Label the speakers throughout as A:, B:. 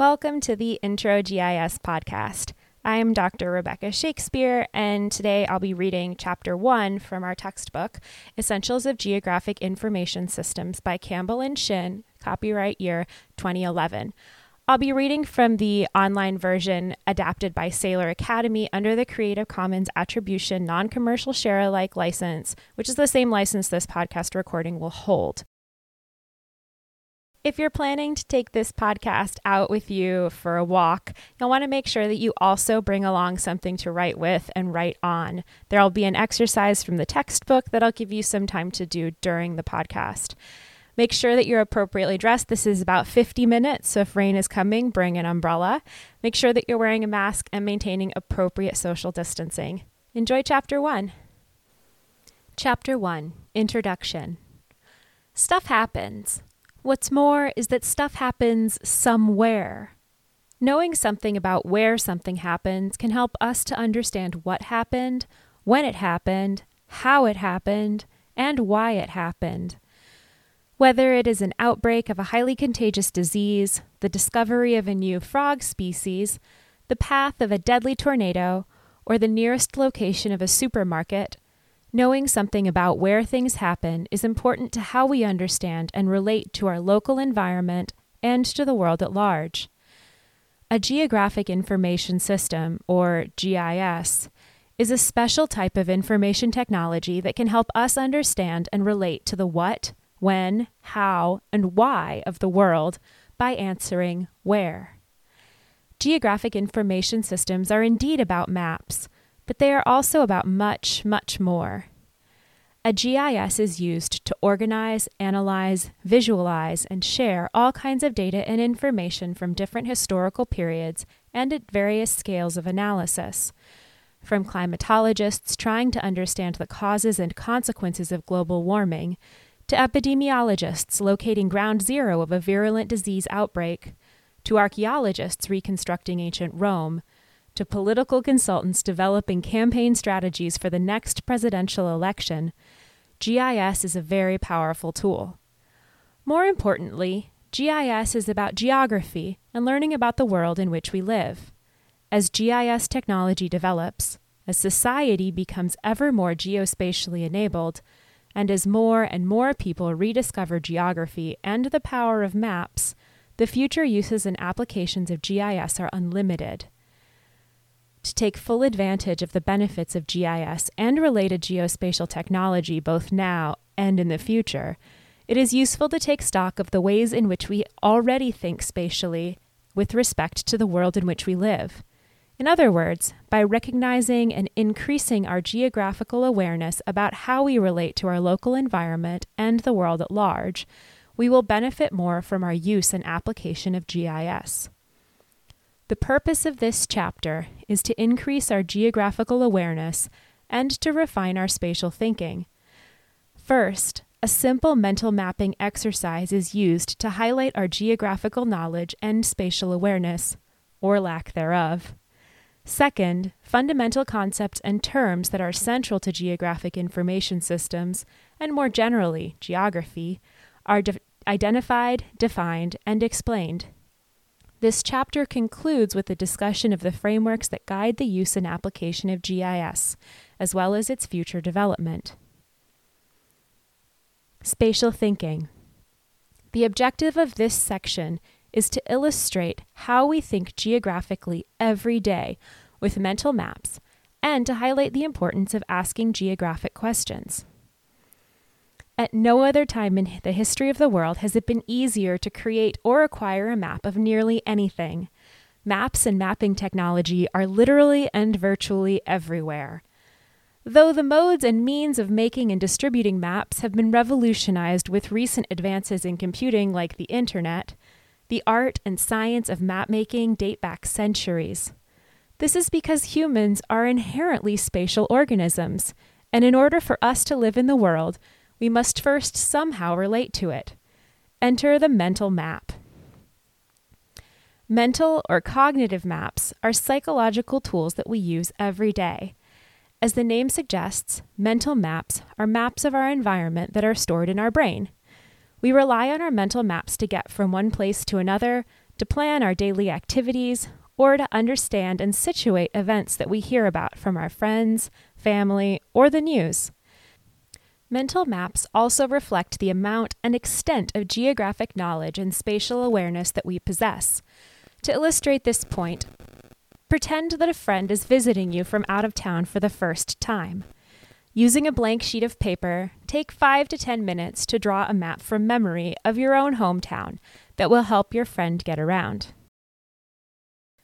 A: Welcome to the Intro GIS podcast. I'm Dr. Rebecca Shakespeare, and today I'll be reading Chapter 1 from our textbook, Essentials of Geographic Information Systems by Campbell and Shin, copyright year 2011. I'll be reading from the online version adapted by Saylor Academy under the Creative Commons Attribution Non Commercial Share Alike license, which is the same license this podcast recording will hold. If you're planning to take this podcast out with you for a walk, you'll want to make sure that you also bring along something to write with and write on. There'll be an exercise from the textbook that I'll give you some time to do during the podcast. Make sure that you're appropriately dressed. This is about 50 minutes, so if rain is coming, bring an umbrella. Make sure that you're wearing a mask and maintaining appropriate social distancing. Enjoy Chapter 1. Chapter 1 Introduction Stuff happens. What's more is that stuff happens somewhere. Knowing something about where something happens can help us to understand what happened, when it happened, how it happened, and why it happened. Whether it is an outbreak of a highly contagious disease, the discovery of a new frog species, the path of a deadly tornado, or the nearest location of a supermarket, Knowing something about where things happen is important to how we understand and relate to our local environment and to the world at large. A Geographic Information System, or GIS, is a special type of information technology that can help us understand and relate to the what, when, how, and why of the world by answering where. Geographic information systems are indeed about maps but they are also about much, much more. A GIS is used to organize, analyze, visualize, and share all kinds of data and information from different historical periods and at various scales of analysis. From climatologists trying to understand the causes and consequences of global warming, to epidemiologists locating ground zero of a virulent disease outbreak, to archaeologists reconstructing ancient Rome, to political consultants developing campaign strategies for the next presidential election, GIS is a very powerful tool. More importantly, GIS is about geography and learning about the world in which we live. As GIS technology develops, as society becomes ever more geospatially enabled, and as more and more people rediscover geography and the power of maps, the future uses and applications of GIS are unlimited. To take full advantage of the benefits of GIS and related geospatial technology both now and in the future, it is useful to take stock of the ways in which we already think spatially with respect to the world in which we live. In other words, by recognizing and increasing our geographical awareness about how we relate to our local environment and the world at large, we will benefit more from our use and application of GIS. The purpose of this chapter is to increase our geographical awareness and to refine our spatial thinking. First, a simple mental mapping exercise is used to highlight our geographical knowledge and spatial awareness, or lack thereof. Second, fundamental concepts and terms that are central to geographic information systems, and more generally, geography, are de- identified, defined, and explained. This chapter concludes with a discussion of the frameworks that guide the use and application of GIS, as well as its future development. Spatial thinking. The objective of this section is to illustrate how we think geographically every day with mental maps and to highlight the importance of asking geographic questions. At no other time in the history of the world has it been easier to create or acquire a map of nearly anything. Maps and mapping technology are literally and virtually everywhere. Though the modes and means of making and distributing maps have been revolutionized with recent advances in computing like the internet, the art and science of mapmaking date back centuries. This is because humans are inherently spatial organisms, and in order for us to live in the world, we must first somehow relate to it. Enter the mental map. Mental or cognitive maps are psychological tools that we use every day. As the name suggests, mental maps are maps of our environment that are stored in our brain. We rely on our mental maps to get from one place to another, to plan our daily activities, or to understand and situate events that we hear about from our friends, family, or the news. Mental maps also reflect the amount and extent of geographic knowledge and spatial awareness that we possess. To illustrate this point, pretend that a friend is visiting you from out of town for the first time. Using a blank sheet of paper, take 5 to 10 minutes to draw a map from memory of your own hometown that will help your friend get around.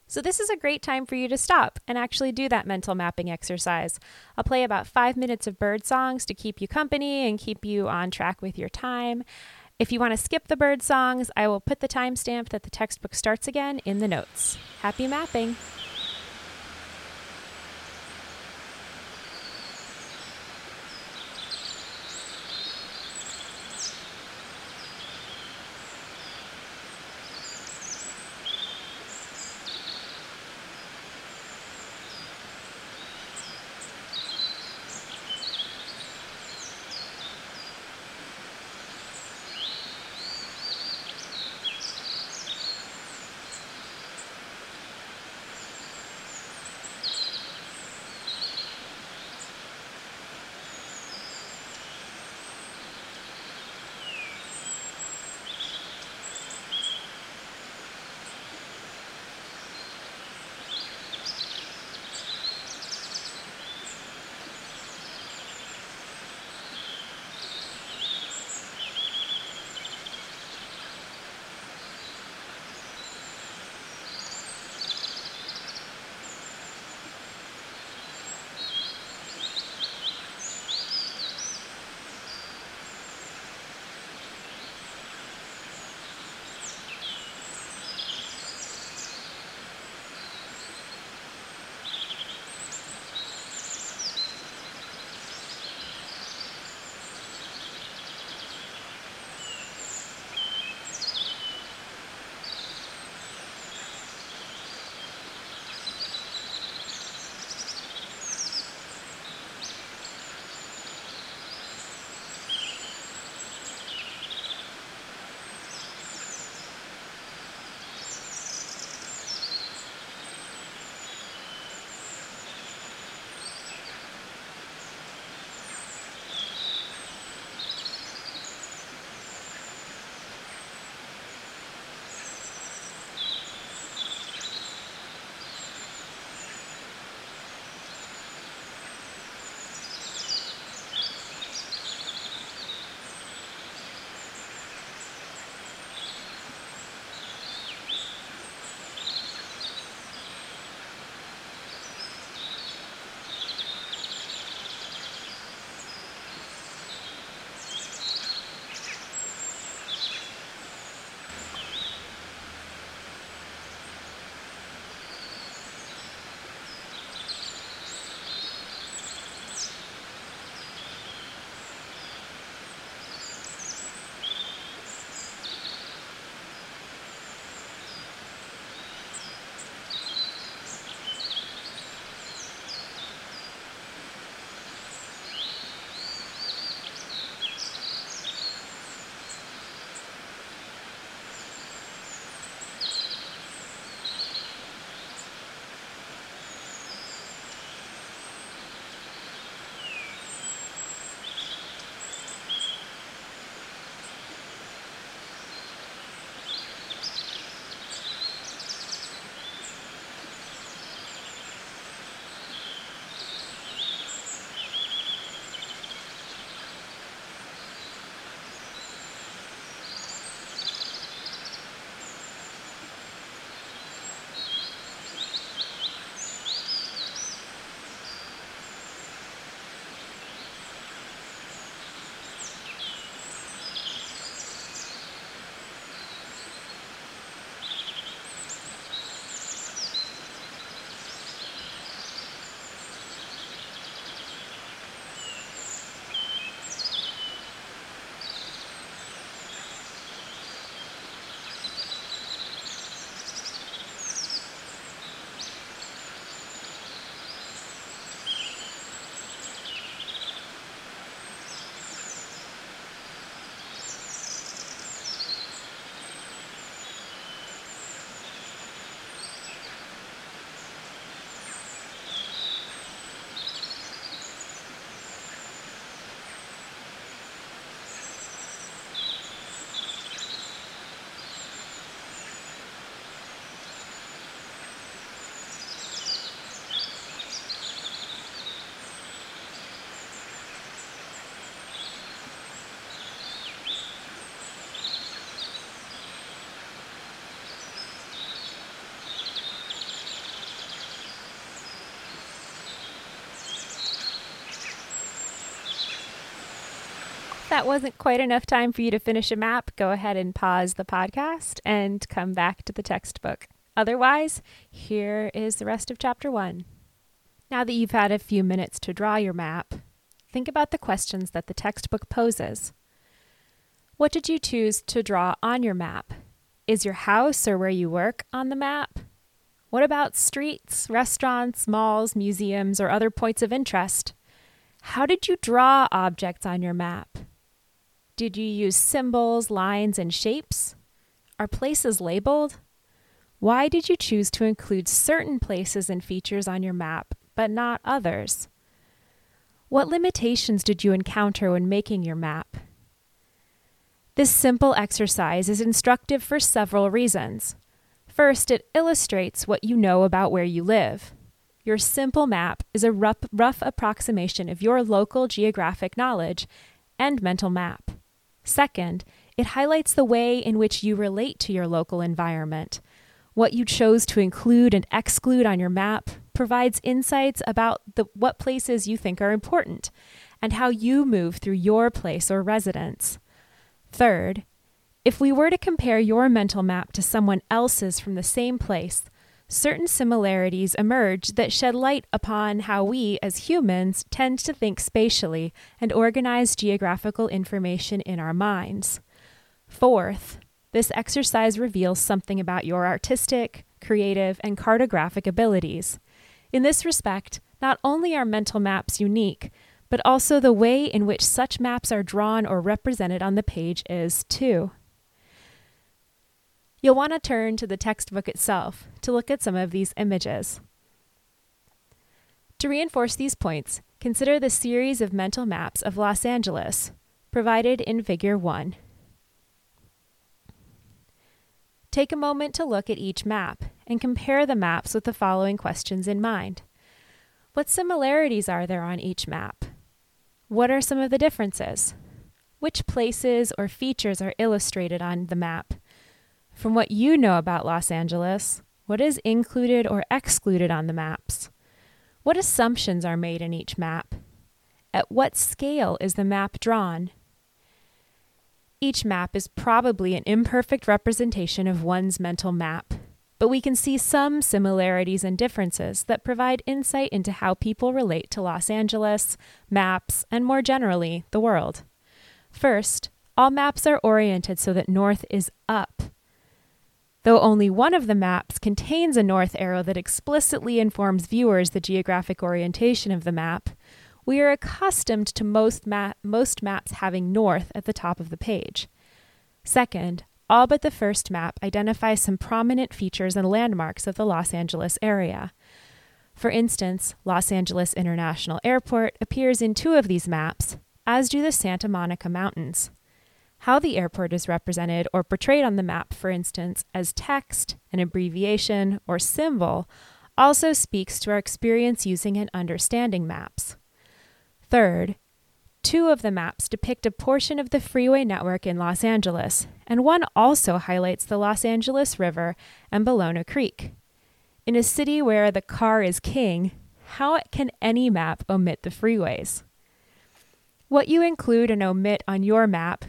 A: So, this is a great time for you to stop and actually do that mental mapping exercise. I'll play about five minutes of bird songs to keep you company and keep you on track with your time. If you want to skip the bird songs, I will put the timestamp that the textbook starts again in the notes. Happy mapping! That wasn't quite enough time for you to finish a map, go ahead and pause the podcast and come back to the textbook. Otherwise, here is the rest of chapter one. Now that you've had a few minutes to draw your map, think about the questions that the textbook poses. What did you choose to draw on your map? Is your house or where you work on the map? What about streets, restaurants, malls, museums, or other points of interest? How did you draw objects on your map? Did you use symbols, lines, and shapes? Are places labeled? Why did you choose to include certain places and features on your map, but not others? What limitations did you encounter when making your map? This simple exercise is instructive for several reasons. First, it illustrates what you know about where you live. Your simple map is a rough, rough, approximation of your local geographic knowledge and mental map. Second, it highlights the way in which you relate to your local environment. What you chose to include and exclude on your map provides insights about the, what places you think are important and how you move through your place or residence. Third, if we were to compare your mental map to someone else's from the same place, certain similarities emerge that shed light upon how we, as humans, tend to think spatially and organize geographical information in our minds. Fourth, this exercise reveals something about your artistic, creative, and cartographic abilities. In this respect, not only are mental maps unique, but also the way in which such maps are drawn or represented on the page is too. You'll want to turn to the textbook itself to look at some of these images. To reinforce these points, consider the series of mental maps of Los Angeles provided in Figure 1. Take a moment to look at each map and compare the maps with the following questions in mind. What similarities are there on each map? What are some of the differences? Which places or features are illustrated on the map? From what you know about Los Angeles, what is included or excluded on the maps? What assumptions are made in each map? At what scale is the map drawn? Each map is probably an imperfect representation of one's mental map, but we can see some similarities and differences that provide insight into how people relate to Los Angeles, maps, and more generally, the world. First, all maps are oriented so that north is up. Though only one of the maps contains a north arrow that explicitly informs viewers the geographic orientation of the map, we are accustomed to most, ma- most maps having north at the top of the page. Second, all but the first map identifies some prominent features and landmarks of the Los Angeles area. For instance, Los Angeles International Airport appears in two of these maps, as do the Santa Monica Mountains. How the airport is represented or portrayed on the map, for instance, as text, an abbreviation, or symbol, also speaks to our experience using and understanding maps. Third, Two of the maps depict a portion of the freeway network in Los Angeles, and one also highlights the Los Angeles River and Ballona Creek. In a city where the car is king, how can any map omit the freeways? What you include and omit on your map,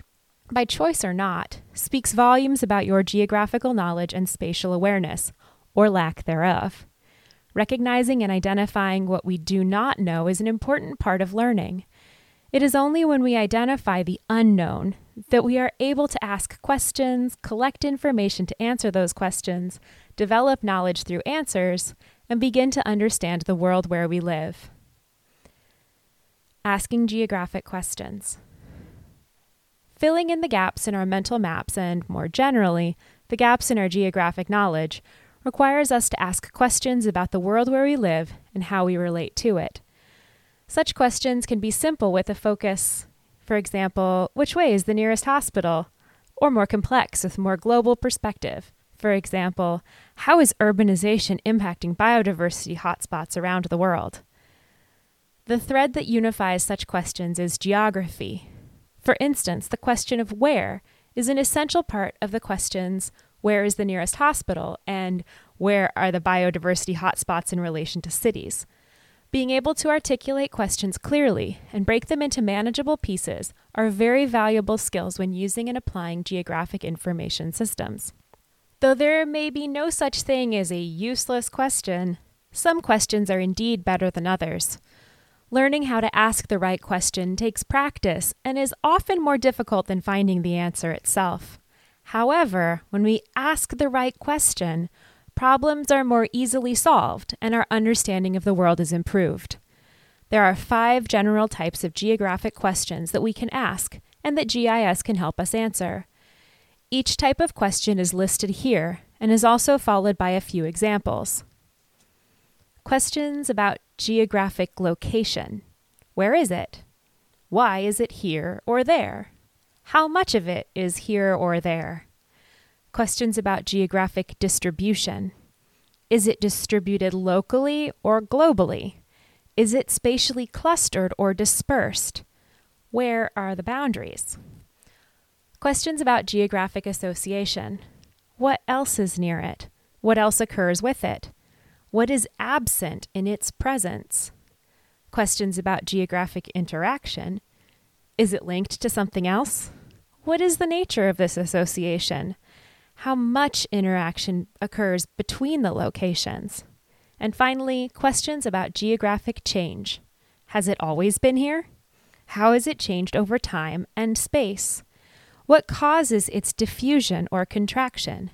A: by choice or not, speaks volumes about your geographical knowledge and spatial awareness, or lack thereof. Recognizing and identifying what we do not know is an important part of learning. It is only when we identify the unknown that we are able to ask questions, collect information to answer those questions, develop knowledge through answers, and begin to understand the world where we live. Asking geographic questions. Filling in the gaps in our mental maps and, more generally, the gaps in our geographic knowledge requires us to ask questions about the world where we live and how we relate to it. Such questions can be simple with a focus, for example, which way is the nearest hospital? Or more complex with more global perspective. For example, how is urbanization impacting biodiversity hotspots around the world? The thread that unifies such questions is geography. For instance, the question of where is an essential part of the questions where is the nearest hospital and where are the biodiversity hotspots in relation to cities. Being able to articulate questions clearly and break them into manageable pieces are very valuable skills when using and applying geographic information systems. Though there may be no such thing as a useless question, some questions are indeed better than others. Learning how to ask the right question takes practice and is often more difficult than finding the answer itself. However, when we ask the right question, problems are more easily solved and our understanding of the world is improved. There are five general types of geographic questions that we can ask and that GIS can help us answer. Each type of question is listed here and is also followed by a few examples. Questions about geographic location. Where is it? Why is it here or there? How much of it is here or there? Questions about geographic distribution. Is it distributed locally or globally? Is it spatially clustered or dispersed? Where are the boundaries? Questions about geographic association. What else is near it? What else occurs with it? What is absent in its presence? Questions about geographic interaction. Is it linked to something else? What is the nature of this association? How much interaction occurs between the locations? And finally, questions about geographic change. Has it always been here? How has it changed over time and space? What causes its diffusion or contraction?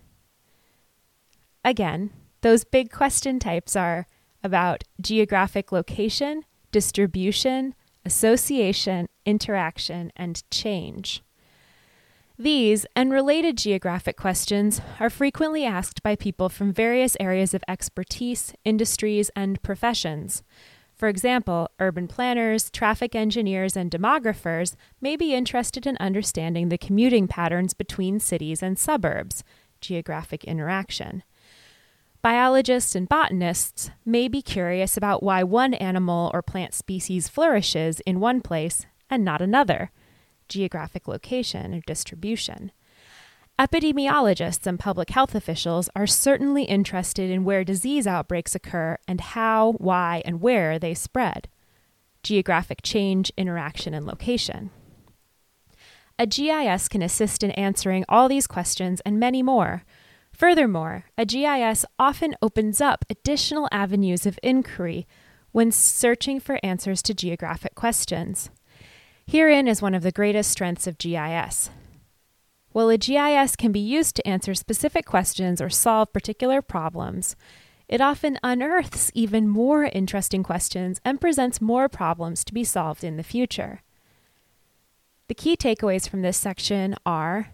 A: Again, those big question types are about geographic location, distribution, association, interaction, and change. These and related geographic questions are frequently asked by people from various areas of expertise, industries, and professions. For example, urban planners, traffic engineers, and demographers may be interested in understanding the commuting patterns between cities and suburbs, geographic interaction. Biologists and botanists may be curious about why one animal or plant species flourishes in one place and not another, geographic location or distribution. Epidemiologists and public health officials are certainly interested in where disease outbreaks occur and how, why, and where they spread. Geographic change, interaction, and location. A GIS can assist in answering all these questions and many more Furthermore, a GIS often opens up additional avenues of inquiry when searching for answers to geographic questions. Herein is one of the greatest strengths of GIS. While a GIS can be used to answer specific questions or solve particular problems, it often unearths even more interesting questions and presents more problems to be solved in the future. The key takeaways from this section are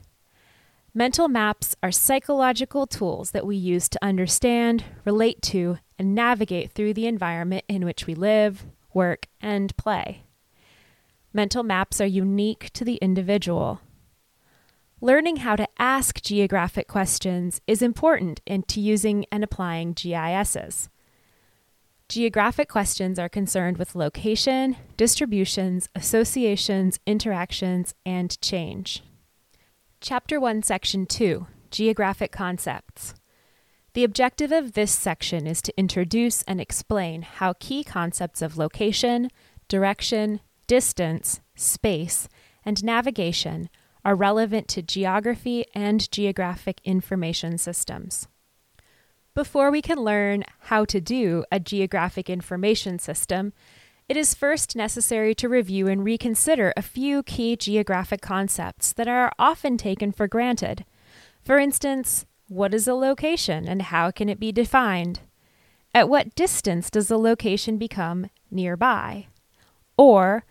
A: Mental maps are psychological tools that we use to understand, relate to, and navigate through the environment in which we live, work, and play. Mental maps are unique to the individual. Learning how to ask geographic questions is important into using and applying GISs. Geographic questions are concerned with location, distributions, associations, interactions, and change. Chapter 1, Section 2 Geographic Concepts. The objective of this section is to introduce and explain how key concepts of location, direction, distance, space, and navigation are relevant to geography and geographic information systems. Before we can learn how to do a geographic information system, it is first necessary to review and reconsider a few key geographic concepts that are often taken for granted. For instance, what is a location and how can it be defined? At what distance does a location become nearby? Or,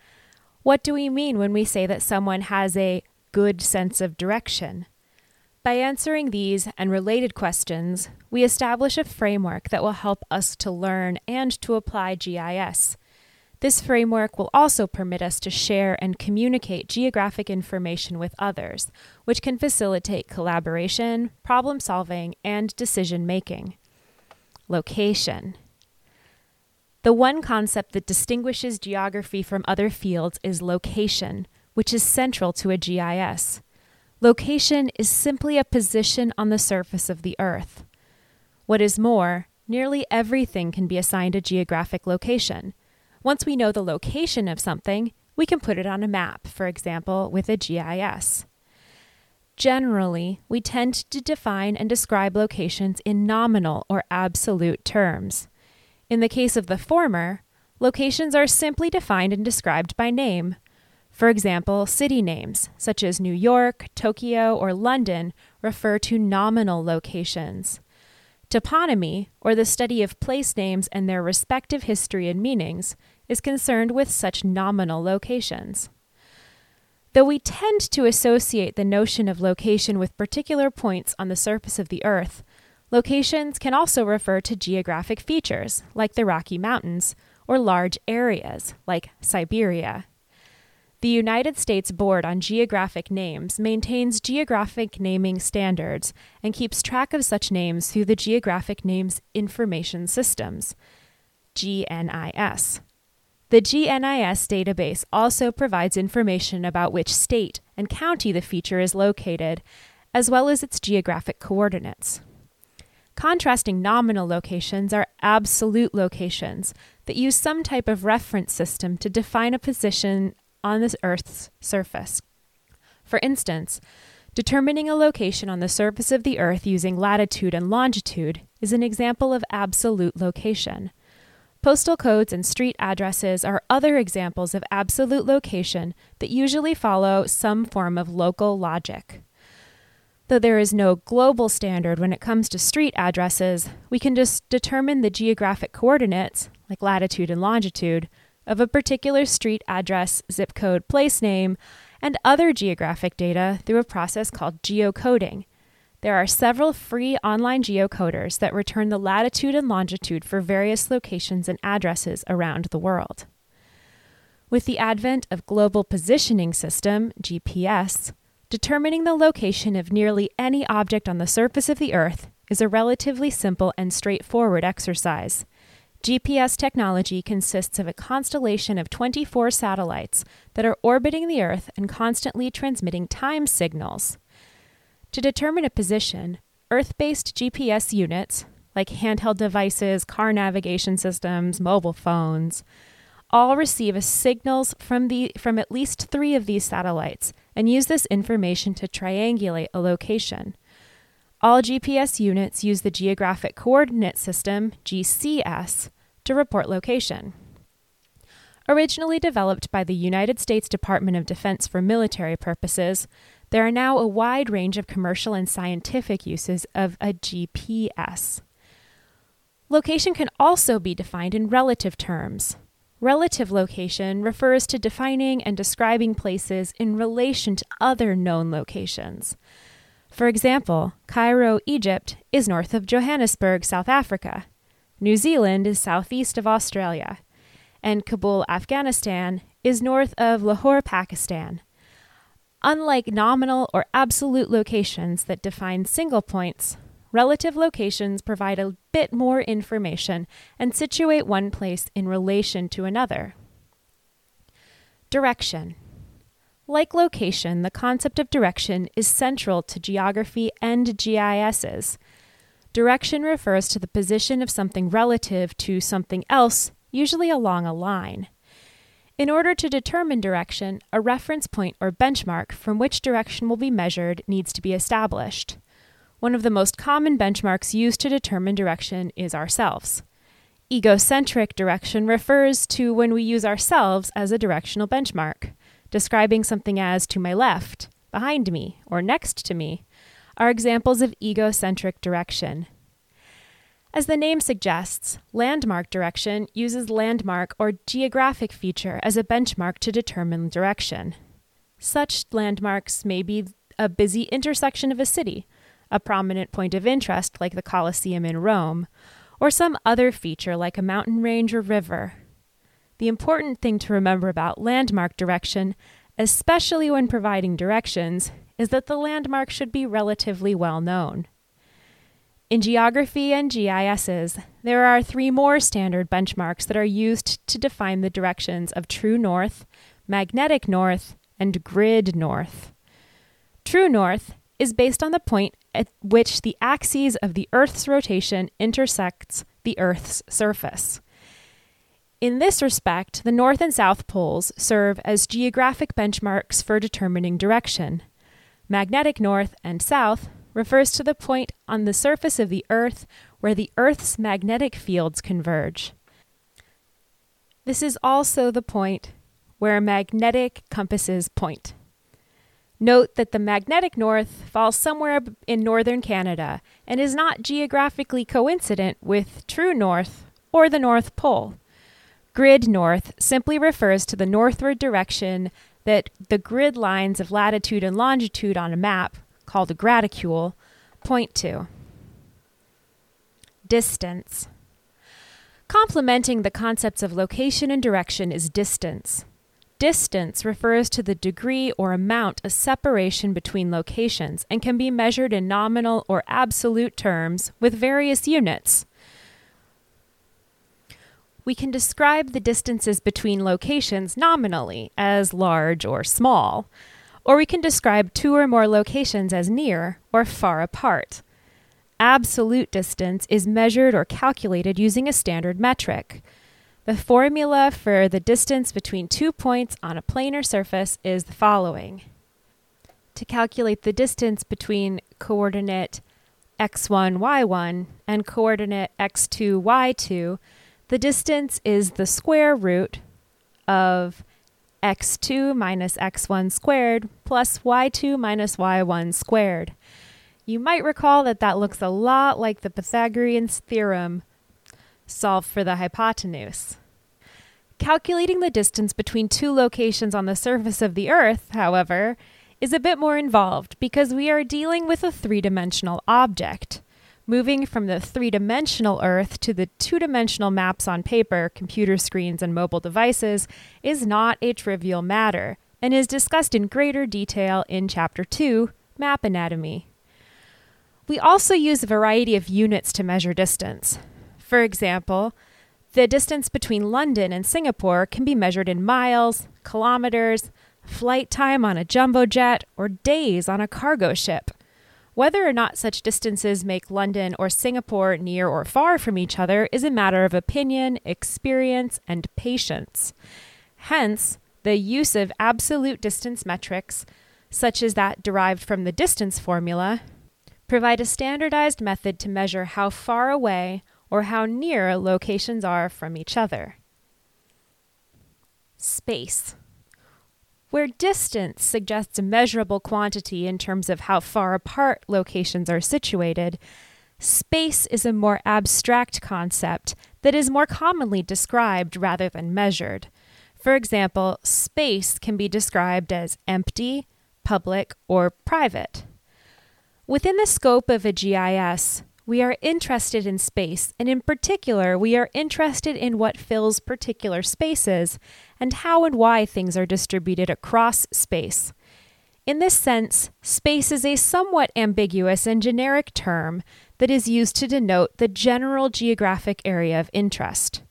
A: what do we mean when we say that someone has a good sense of direction? By answering these and related questions, we establish a framework that will help us to learn and to apply GIS. This framework will also permit us to share and communicate geographic information with others, which can facilitate collaboration, problem solving, and decision making. Location. The one concept that distinguishes geography from other fields is location, which is central to a GIS. Location is simply a position on the surface of the Earth. What is more, nearly everything can be assigned a geographic location – Once we know the location of something, we can put it on a map, for example, with a GIS. Generally, we tend to define and describe locations in nominal or absolute terms. In the case of the former, locations are simply defined and described by name. For example, city names, such as New York, Tokyo, or London, refer to nominal locations. Toponymy, or the study of place names and their respective history and meanings, is concerned with such nominal locations. Though we tend to associate the notion of location with particular points on the surface of the Earth, locations can also refer to geographic features, like the Rocky Mountains, or large areas, like Siberia. The United States Board on Geographic Names maintains geographic naming standards and keeps track of such names through the Geographic Names Information Systems, GNIS. The GNIS database also provides information about which state and county the feature is located, as well as its geographic coordinates. Contrasting nominal locations are absolute locations that use some type of reference system to define a position on the Earth's surface. For instance, determining a location on the surface of the Earth using latitude and longitude is an example of absolute location. Postal codes and street addresses are other examples of absolute location that usually follow some form of local logic. Though there is no global standard when it comes to street addresses, we can just determine the geographic coordinates, like latitude and longitude, of a particular street address, zip code, place name, and other geographic data through a process called geocoding, there are several free online geocoders that return the latitude and longitude for various locations and addresses around the world. With the advent of Global Positioning System, GPS, determining the location of nearly any object on the surface of the Earth is a relatively simple and straightforward exercise. GPS technology consists of a constellation of 24 satellites that are orbiting the Earth and constantly transmitting time signals. To determine a position, Earth based GPS units, like handheld devices, car navigation systems, mobile phones, all receive signals from, the, from at least three of these satellites and use this information to triangulate a location. All GPS units use the Geographic Coordinate System, GCS, to report location. Originally developed by the United States Department of Defense for military purposes, there are now a wide range of commercial and scientific uses of a GPS. Location can also be defined in relative terms. Relative location refers to defining and describing places in relation to other known locations. For example, Cairo, Egypt is north of Johannesburg, South Africa. New Zealand is southeast of Australia. And Kabul, Afghanistan is north of Lahore, Pakistan. Unlike nominal or absolute locations that define single points, relative locations provide a bit more information and situate one place in relation to another. Direction. Like location, the concept of direction is central to geography and GISs. Direction refers to the position of something relative to something else, usually along a line. In order to determine direction, a reference point or benchmark from which direction will be measured needs to be established. One of the most common benchmarks used to determine direction is ourselves. Egocentric direction refers to when we use ourselves as a directional benchmark, describing something as to my left, behind me, or next to me, are examples of egocentric direction. As the name suggests, landmark direction uses landmark or geographic feature as a benchmark to determine direction. Such landmarks may be a busy intersection of a city, a prominent point of interest like the Colosseum in Rome, or some other feature like a mountain range or river. The important thing to remember about landmark direction, especially when providing directions, is that the landmark should be relatively well known. In geography and GISs, there are three more standard benchmarks that are used to define the directions of true north, magnetic north, and grid north. True north is based on the point at which the axes of the Earth's rotation intersects the Earth's surface. In this respect, the North and South poles serve as geographic benchmarks for determining direction. Magnetic North and South refers to the point on the surface of the Earth where the Earth's magnetic fields converge. This is also the point where magnetic compasses point. Note that the magnetic north falls somewhere in northern Canada and is not geographically coincident with true north or the North Pole. Grid north simply refers to the northward direction that the grid lines of latitude and longitude on a map, called a graticule, point to. Distance. Complementing the concepts of location and direction is distance. Distance refers to the degree or amount of separation between locations and can be measured in nominal or absolute terms with various units. We can describe the distances between locations nominally as large or small, or we can describe two or more locations as near or far apart. Absolute distance is measured or calculated using a standard metric. The formula for the distance between two points on a planar surface is the following. To calculate the distance between coordinate x1, y1 and coordinate x2, y2, the distance is the square root of x2 minus x1 squared plus y2 minus y1 squared. You might recall that that looks a lot like the Pythagorean theorem solved for the hypotenuse. Calculating the distance between two locations on the surface of the Earth, however, is a bit more involved because we are dealing with a three dimensional object. Moving from the three dimensional Earth to the two dimensional maps on paper, computer screens, and mobile devices is not a trivial matter and is discussed in greater detail in Chapter 2 Map Anatomy. We also use a variety of units to measure distance. For example, the distance between London and Singapore can be measured in miles, kilometers, flight time on a jumbo jet, or days on a cargo ship. Whether or not such distances make London or Singapore near or far from each other is a matter of opinion, experience, and patience. Hence, the use of absolute distance metrics, such as that derived from the distance formula, provide a standardized method to measure how far away or how near locations are from each other. Space. Where distance suggests a measurable quantity in terms of how far apart locations are situated, space is a more abstract concept that is more commonly described rather than measured. For example, space can be described as empty, public, or private. Within the scope of a GIS, we are interested in space, and in particular, we are interested in what fills particular spaces and how and why things are distributed across space. In this sense, space is a somewhat ambiguous and generic term that is used to denote the general geographic area of interest.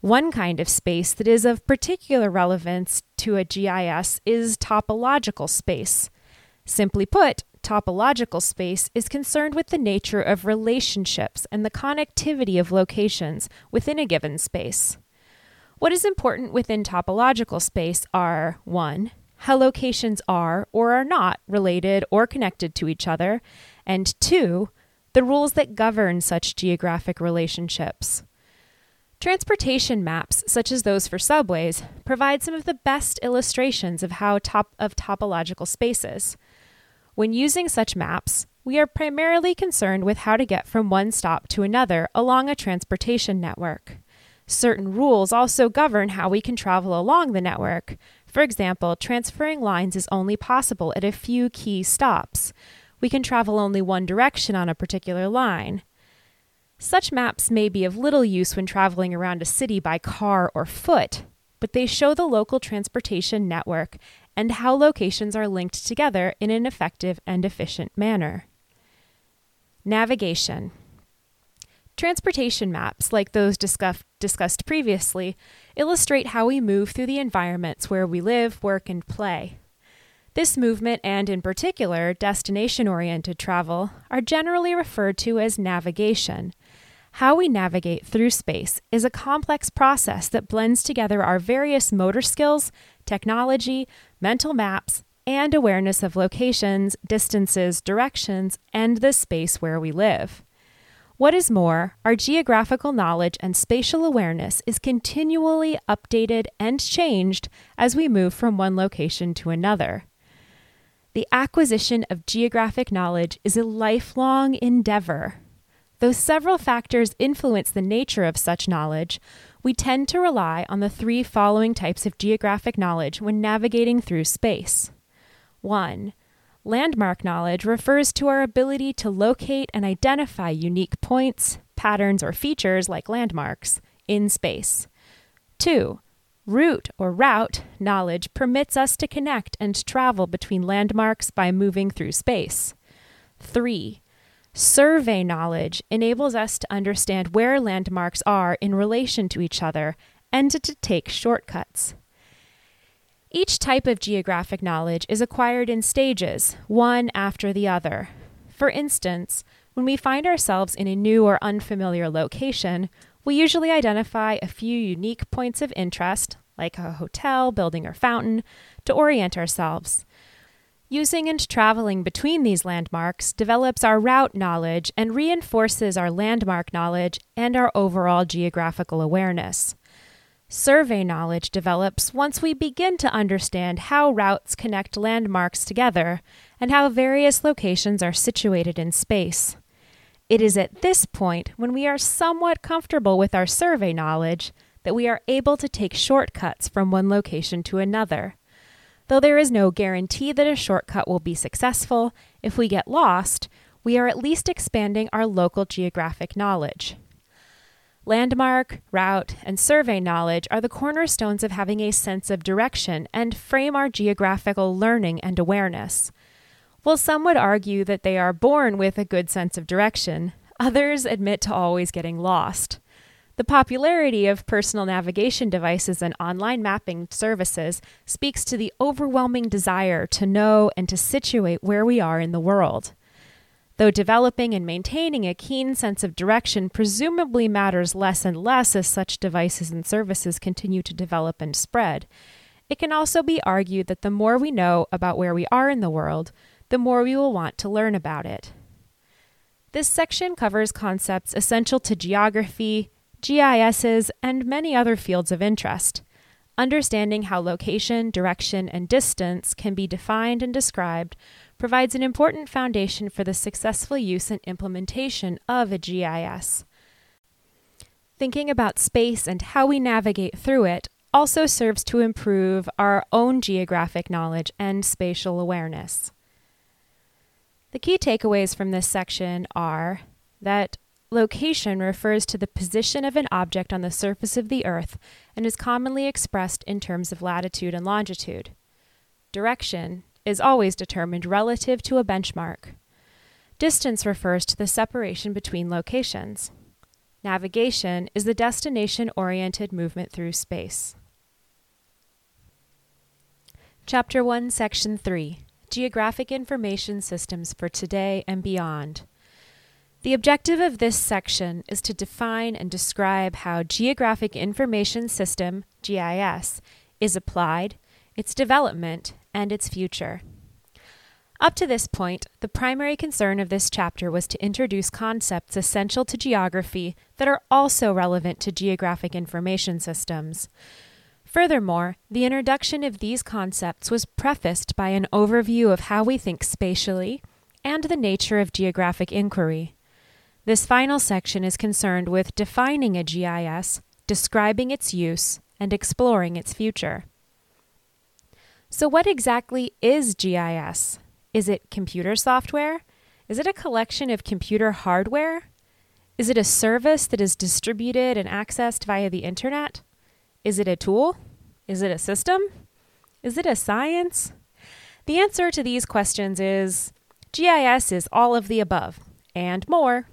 A: One kind of space that is of particular relevance to a GIS is topological space. Simply put, topological space is concerned with the nature of relationships and the connectivity of locations within a given space. What is important within topological space are 1. How locations are or are not related or connected to each other, and 2. The rules that govern such geographic relationships. Transportation maps, such as those for subways, provide some of the best illustrations of how top of topological spaces. When using such maps, we are primarily concerned with how to get from one stop to another along a transportation network. Certain rules also govern how we can travel along the network. For example, transferring lines is only possible at a few key stops. We can travel only one direction on a particular line. Such maps may be of little use when traveling around a city by car or foot, but they show the local transportation network and how locations are linked together in an effective and efficient manner. Navigation. Transportation maps, like those discuss- discussed previously, illustrate how we move through the environments where we live, work, and play. This movement, and in particular destination oriented travel, are generally referred to as navigation. How we navigate through space is a complex process that blends together our various motor skills, technology, mental maps, and awareness of locations, distances, directions, and the space where we live. What is more, our geographical knowledge and spatial awareness is continually updated and changed as we move from one location to another. The acquisition of geographic knowledge is a lifelong endeavor. Though several factors influence the nature of such knowledge, we tend to rely on the three following types of geographic knowledge when navigating through space. 1. Landmark knowledge refers to our ability to locate and identify unique points, patterns, or features like landmarks in space. 2. Route or route knowledge permits us to connect and travel between landmarks by moving through space. 3. Survey knowledge enables us to understand where landmarks are in relation to each other and to take shortcuts. Each type of geographic knowledge is acquired in stages, one after the other. For instance, when we find ourselves in a new or unfamiliar location, we usually identify a few unique points of interest, like a hotel, building, or fountain, to orient ourselves. Using and traveling between these landmarks develops our route knowledge and reinforces our landmark knowledge and our overall geographical awareness. Survey knowledge develops once we begin to understand how routes connect landmarks together and how various locations are situated in space. It is at this point, when we are somewhat comfortable with our survey knowledge, that we are able to take shortcuts from one location to another. Though there is no guarantee that a shortcut will be successful, if we get lost, we are at least expanding our local geographic knowledge. Landmark, route, and survey knowledge are the cornerstones of having a sense of direction and frame our geographical learning and awareness. While some would argue that they are born with a good sense of direction, others admit to always getting lost. The popularity of personal navigation devices and online mapping services speaks to the overwhelming desire to know and to situate where we are in the world. Though developing and maintaining a keen sense of direction presumably matters less and less as such devices and services continue to develop and spread, it can also be argued that the more we know about where we are in the world, the more we will want to learn about it. This section covers concepts essential to geography, GISs, and many other fields of interest. Understanding how location, direction, and distance can be defined and described provides an important foundation for the successful use and implementation of a GIS. Thinking about space and how we navigate through it also serves to improve our own geographic knowledge and spatial awareness. The key takeaways from this section are that location refers to the position of an object on the surface of the earth and is commonly expressed in terms of latitude and longitude. Direction is always determined relative to a benchmark. Distance refers to the separation between locations. Navigation is the destination oriented movement through space. Chapter 1, Section 3 Geographic Information Systems for Today and Beyond. The objective of this section is to define and describe how Geographic Information System, GIS, is applied, its development, and its future. Up to this point, the primary concern of this chapter was to introduce concepts essential to geography that are also relevant to geographic information systems. Furthermore, the introduction of these concepts was prefaced by an overview of how we think spatially and the nature of geographic inquiry. This final section is concerned with defining a GIS, describing its use, and exploring its future. So, what exactly is GIS? Is it computer software? Is it a collection of computer hardware? Is it a service that is distributed and accessed via the internet? Is it a tool? Is it a system? Is it a science? The answer to these questions is GIS is all of the above and more.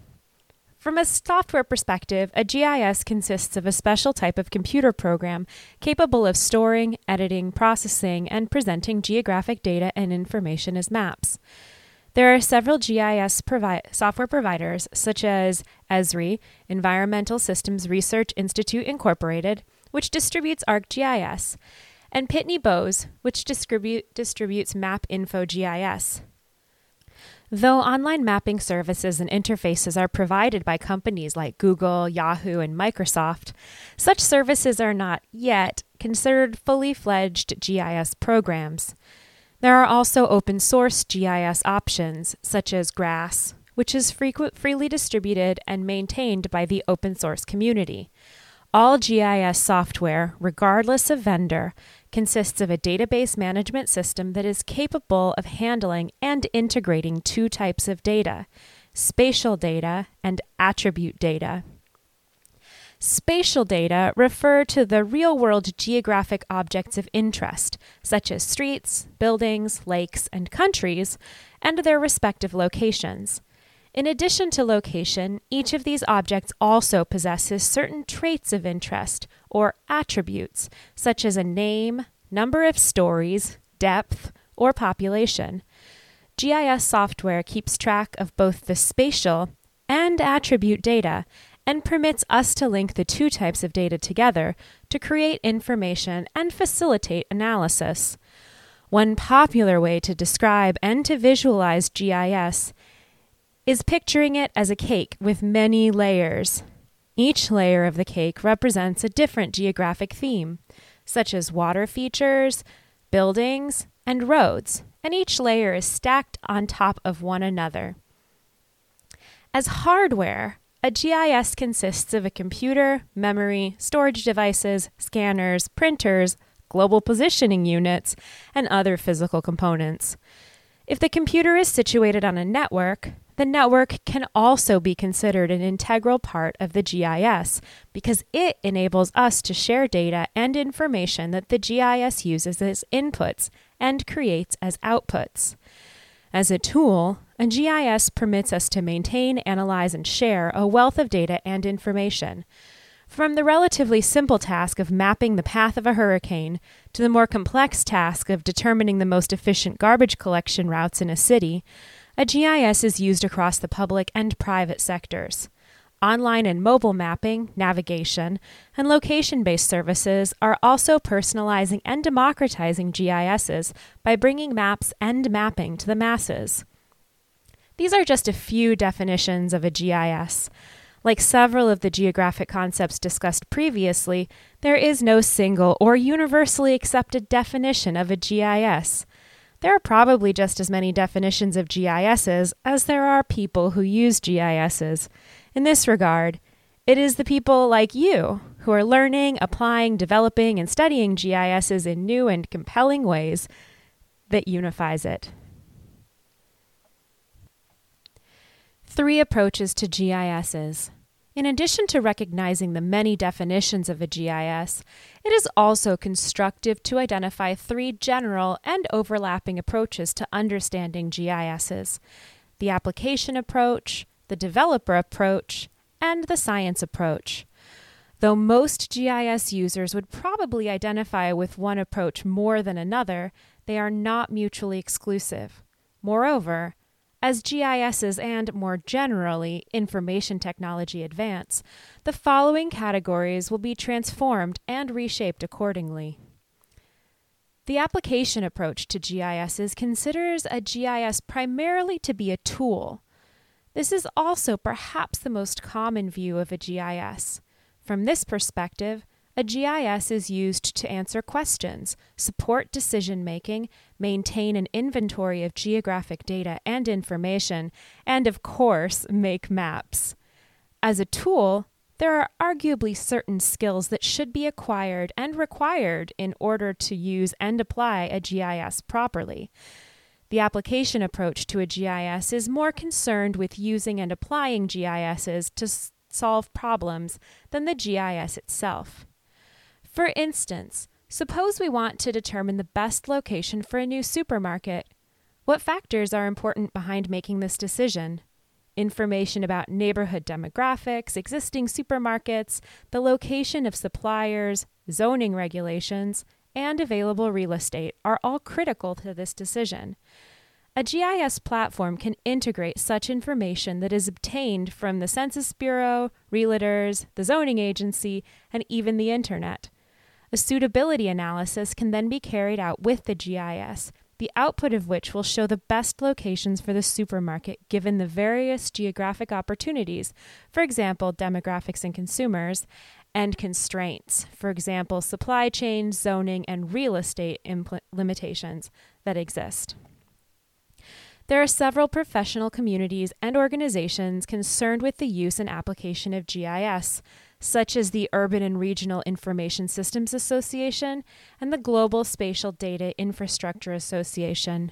A: From a software perspective, a GIS consists of a special type of computer program capable of storing, editing, processing, and presenting geographic data and information as maps. There are several GIS provi- software providers, such as Esri, Environmental Systems Research Institute Incorporated, which distributes ArcGIS, and Pitney Bowes, which distribute, distributes MapInfo GIS. Though online mapping services and interfaces are provided by companies like Google, Yahoo, and Microsoft, such services are not yet considered fully fledged GIS programs. There are also open source GIS options, such as GRASS, which is frequent, freely distributed and maintained by the open source community. All GIS software, regardless of vendor, consists of a database management system that is capable of handling and integrating two types of data spatial data and attribute data. Spatial data refer to the real world geographic objects of interest, such as streets, buildings, lakes, and countries, and their respective locations. In addition to location, each of these objects also possesses certain traits of interest or attributes, such as a name, number of stories, depth, or population. GIS software keeps track of both the spatial and attribute data and permits us to link the two types of data together to create information and facilitate analysis. One popular way to describe and to visualize GIS is picturing it as a cake with many layers. Each layer of the cake represents a different geographic theme, such as water features, buildings, and roads, and each layer is stacked on top of one another. As hardware, a GIS consists of a computer, memory, storage devices, scanners, printers, global positioning units, and other physical components. If the computer is situated on a network, the network can also be considered an integral part of the GIS because it enables us to share data and information that the GIS uses as inputs and creates as outputs. As a tool, a GIS permits us to maintain, analyze, and share a wealth of data and information. From the relatively simple task of mapping the path of a hurricane to the more complex task of determining the most efficient garbage collection routes in a city, a GIS is used across the public and private sectors. Online and mobile mapping, navigation, and location based services are also personalizing and democratizing GISs by bringing maps and mapping to the masses. These are just a few definitions of a GIS. Like several of the geographic concepts discussed previously, there is no single or universally accepted definition of a GIS. There are probably just as many definitions of GISs as there are people who use GISs. In this regard, it is the people like you who are learning, applying, developing, and studying GISs in new and compelling ways that unifies it. Three approaches to GISs. In addition to recognizing the many definitions of a GIS, it is also constructive to identify three general and overlapping approaches to understanding GISs the application approach, the developer approach, and the science approach. Though most GIS users would probably identify with one approach more than another, they are not mutually exclusive. Moreover, as GISs and, more generally, information technology advance, the following categories will be transformed and reshaped accordingly. The application approach to GISs considers a GIS primarily to be a tool. This is also perhaps the most common view of a GIS. From this perspective, a GIS is used to answer questions, support decision making, maintain an inventory of geographic data and information, and of course, make maps. As a tool, there are arguably certain skills that should be acquired and required in order to use and apply a GIS properly. The application approach to a GIS is more concerned with using and applying GISs to s- solve problems than the GIS itself. For instance, suppose we want to determine the best location for a new supermarket. What factors are important behind making this decision? Information about neighborhood demographics, existing supermarkets, the location of suppliers, zoning regulations, and available real estate are all critical to this decision. A GIS platform can integrate such information that is obtained from the Census Bureau, realtors, the zoning agency, and even the internet. A suitability analysis can then be carried out with the GIS, the output of which will show the best locations for the supermarket given the various geographic opportunities, for example, demographics and consumers, and constraints, for example, supply chain, zoning, and real estate impl- limitations that exist. There are several professional communities and organizations concerned with the use and application of GIS, such as the Urban and Regional Information Systems Association and the Global Spatial Data Infrastructure Association.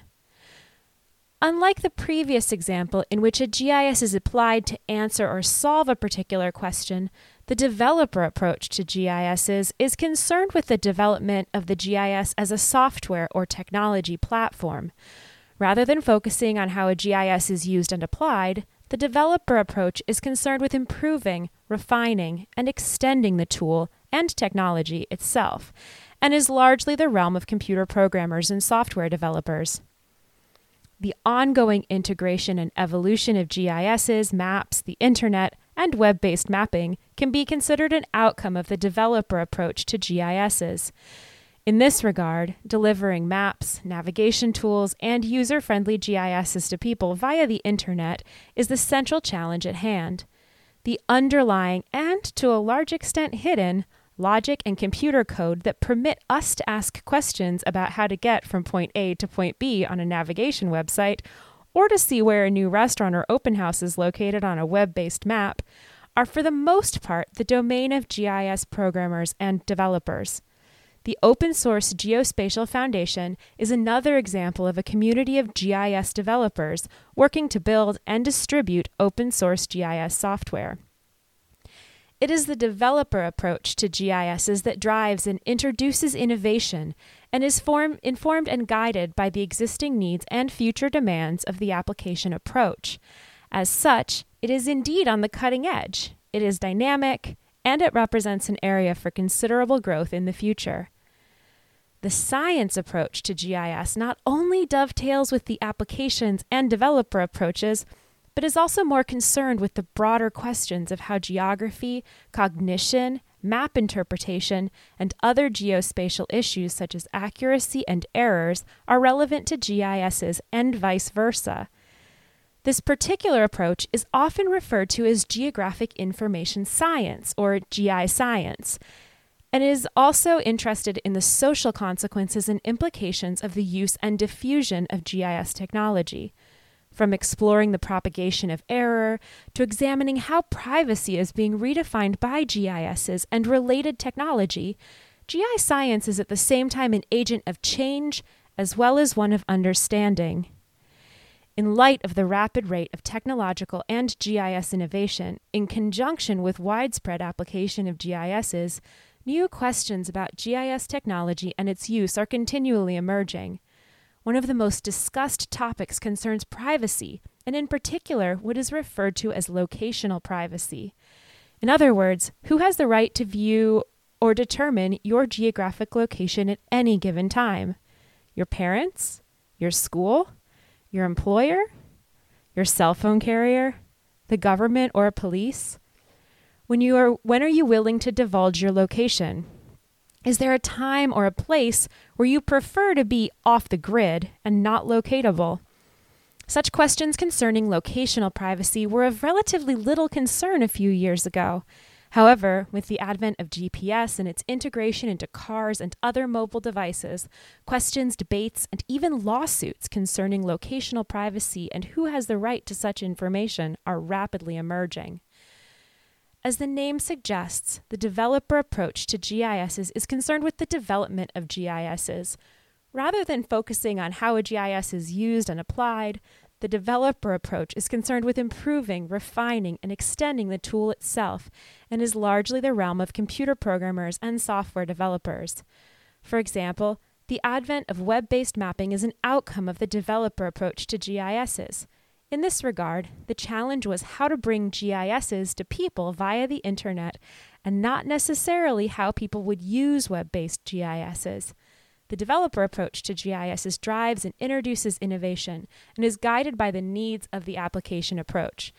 A: Unlike the previous example, in which a GIS is applied to answer or solve a particular question, the developer approach to GISs is concerned with the development of the GIS as a software or technology platform. Rather than focusing on how a GIS is used and applied, the developer approach is concerned with improving, refining, and extending the tool and technology itself, and is largely the realm of computer programmers and software developers. The ongoing integration and evolution of GISs, maps, the internet, and web based mapping can be considered an outcome of the developer approach to GISs. In this regard, delivering maps, navigation tools, and user friendly GISs to people via the internet is the central challenge at hand. The underlying and, to a large extent, hidden logic and computer code that permit us to ask questions about how to get from point A to point B on a navigation website, or to see where a new restaurant or open house is located on a web based map, are for the most part the domain of GIS programmers and developers. The Open Source Geospatial Foundation is another example of a community of GIS developers working to build and distribute open source GIS software. It is the developer approach to GISs that drives and introduces innovation and is form, informed and guided by the existing needs and future demands of the application approach. As such, it is indeed on the cutting edge. It is dynamic, and it represents an area for considerable growth in the future. The science approach to GIS not only dovetails with the applications and developer approaches, but is also more concerned with the broader questions of how geography, cognition, map interpretation, and other geospatial issues such as accuracy and errors are relevant to GISs and vice versa. This particular approach is often referred to as geographic information science or GI science and is also interested in the social consequences and implications of the use and diffusion of GIS technology. From exploring the propagation of error to examining how privacy is being redefined by GISs and related technology, GI science is at the same time an agent of change as well as one of understanding. In light of the rapid rate of technological and GIS innovation, in conjunction with widespread application of GISs, New questions about GIS technology and its use are continually emerging. One of the most discussed topics concerns privacy, and in particular, what is referred to as locational privacy. In other words, who has the right to view or determine your geographic location at any given time? Your parents? Your school? Your employer? Your cell phone carrier? The government or police? When you are when are you willing to divulge your location? Is there a time or a place where you prefer to be off the grid and not locatable? Such questions concerning locational privacy were of relatively little concern a few years ago. However, with the advent of GPS and its integration into cars and other mobile devices, questions, debates, and even lawsuits concerning locational privacy and who has the right to such information are rapidly emerging. As the name suggests, the developer approach to GISs is concerned with the development of GISs. Rather than focusing on how a GIS is used and applied, the developer approach is concerned with improving, refining, and extending the tool itself and is largely the realm of computer programmers and software developers. For example, the advent of web based mapping is an outcome of the developer approach to GISs. In this regard, the challenge was how to bring GISs to people via the internet and not necessarily how people would use web based GISs. The developer approach to GIS is drives and introduces innovation and is guided by the needs of the application approach.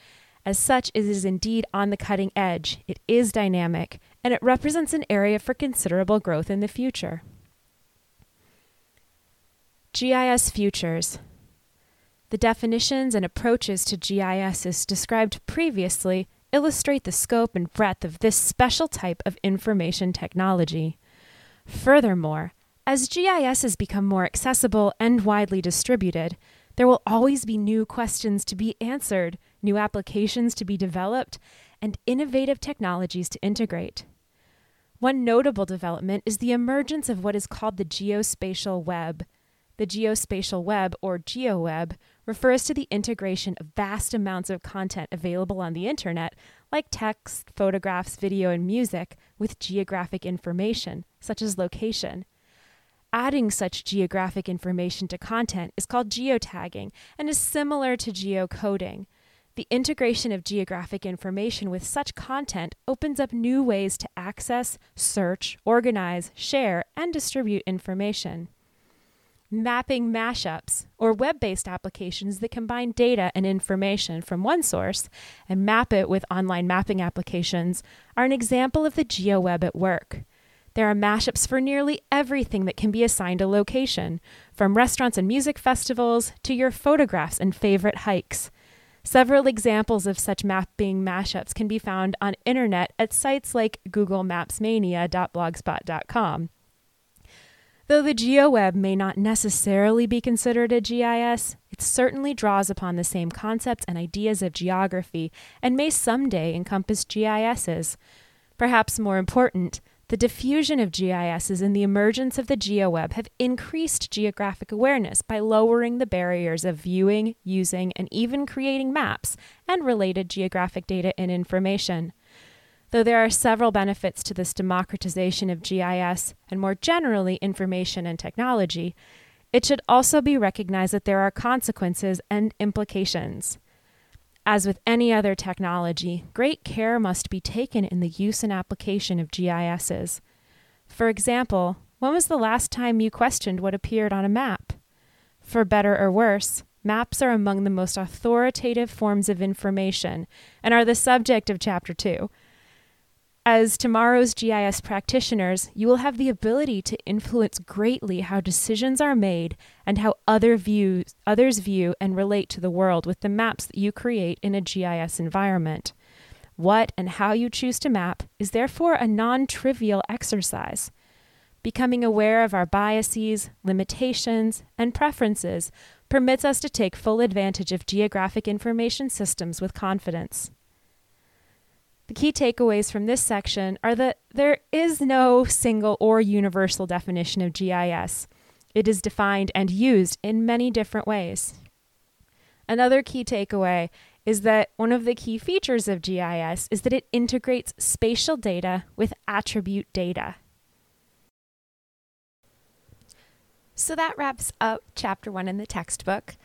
A: As such, it is indeed on the cutting edge, it is dynamic, and it represents an area for considerable growth in the future. GIS Futures The definitions and approaches to GIS as described previously illustrate the scope and breadth of this special type of information technology. Furthermore, as GIS has become more accessible and widely distributed, there will always be new questions to be answered, new applications to be developed, and innovative technologies to integrate. One notable development is the emergence of what is called the geospatial web. The geospatial web, or GeoWeb, refers to the integration of vast amounts of content available on the internet, like text, photographs, video, and music, with geographic information, such as location. Adding such geographic information to content is called geotagging and is similar to geocoding. The integration of geographic information with such content opens up new ways to access, search, organize, share, and distribute information. Mapping mashups, or web based applications that combine data and information from one source and map it with online mapping applications, are an example of the GeoWeb at work. There are mashups for nearly everything that can be assigned a location, from restaurants and music festivals to your photographs and favorite hikes. Several examples of such mapping mashups can be found on internet at sites like googlemapsmania.blogspot.com. Though the GeoWeb may not necessarily be considered a GIS, it certainly draws upon the same concepts and ideas of geography and may someday encompass GISs. Perhaps more important, the diffusion of GISs and the emergence of the GeoWeb have increased geographic awareness by lowering the barriers of viewing, using, and even creating maps and related geographic data and information. Though there are several benefits to this democratization of GIS and more generally information and technology, it should also be recognized that there are consequences and implications. As with any other technology, great care must be taken in the use and application of GISs. For example, when was the last time you questioned what appeared on a map? For better or worse, maps are among the most authoritative forms of information and are the subject of Chapter 2. As tomorrow's GIS practitioners, you will have the ability to influence greatly how decisions are made and how other views, others view and relate to the world with the maps that you create in a GIS environment. What and how you choose to map is therefore a non trivial exercise. Becoming aware of our biases, limitations, and preferences permits us to take full advantage of geographic information systems with confidence. The key takeaways from this section are that there is no single or universal definition of GIS. It is defined and used in many different ways. Another key takeaway is that one of the key features of GIS is that it integrates spatial data with attribute data. So that wraps up chapter one in the textbook.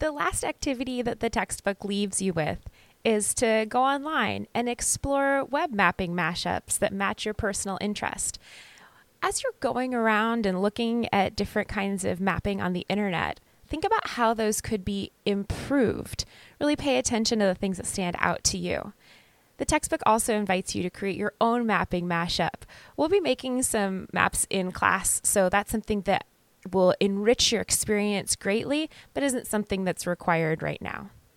A: The last activity that the textbook leaves you with is to go online and explore web mapping mashups that match your personal interest. As you're going around and looking at different kinds of mapping on the internet, think about how those could be improved. Really pay attention to the things that stand out to you. The textbook also invites you to create your own mapping mashup. We'll be making some maps in class, so that's something that will enrich your experience greatly, but isn't something that's required right now.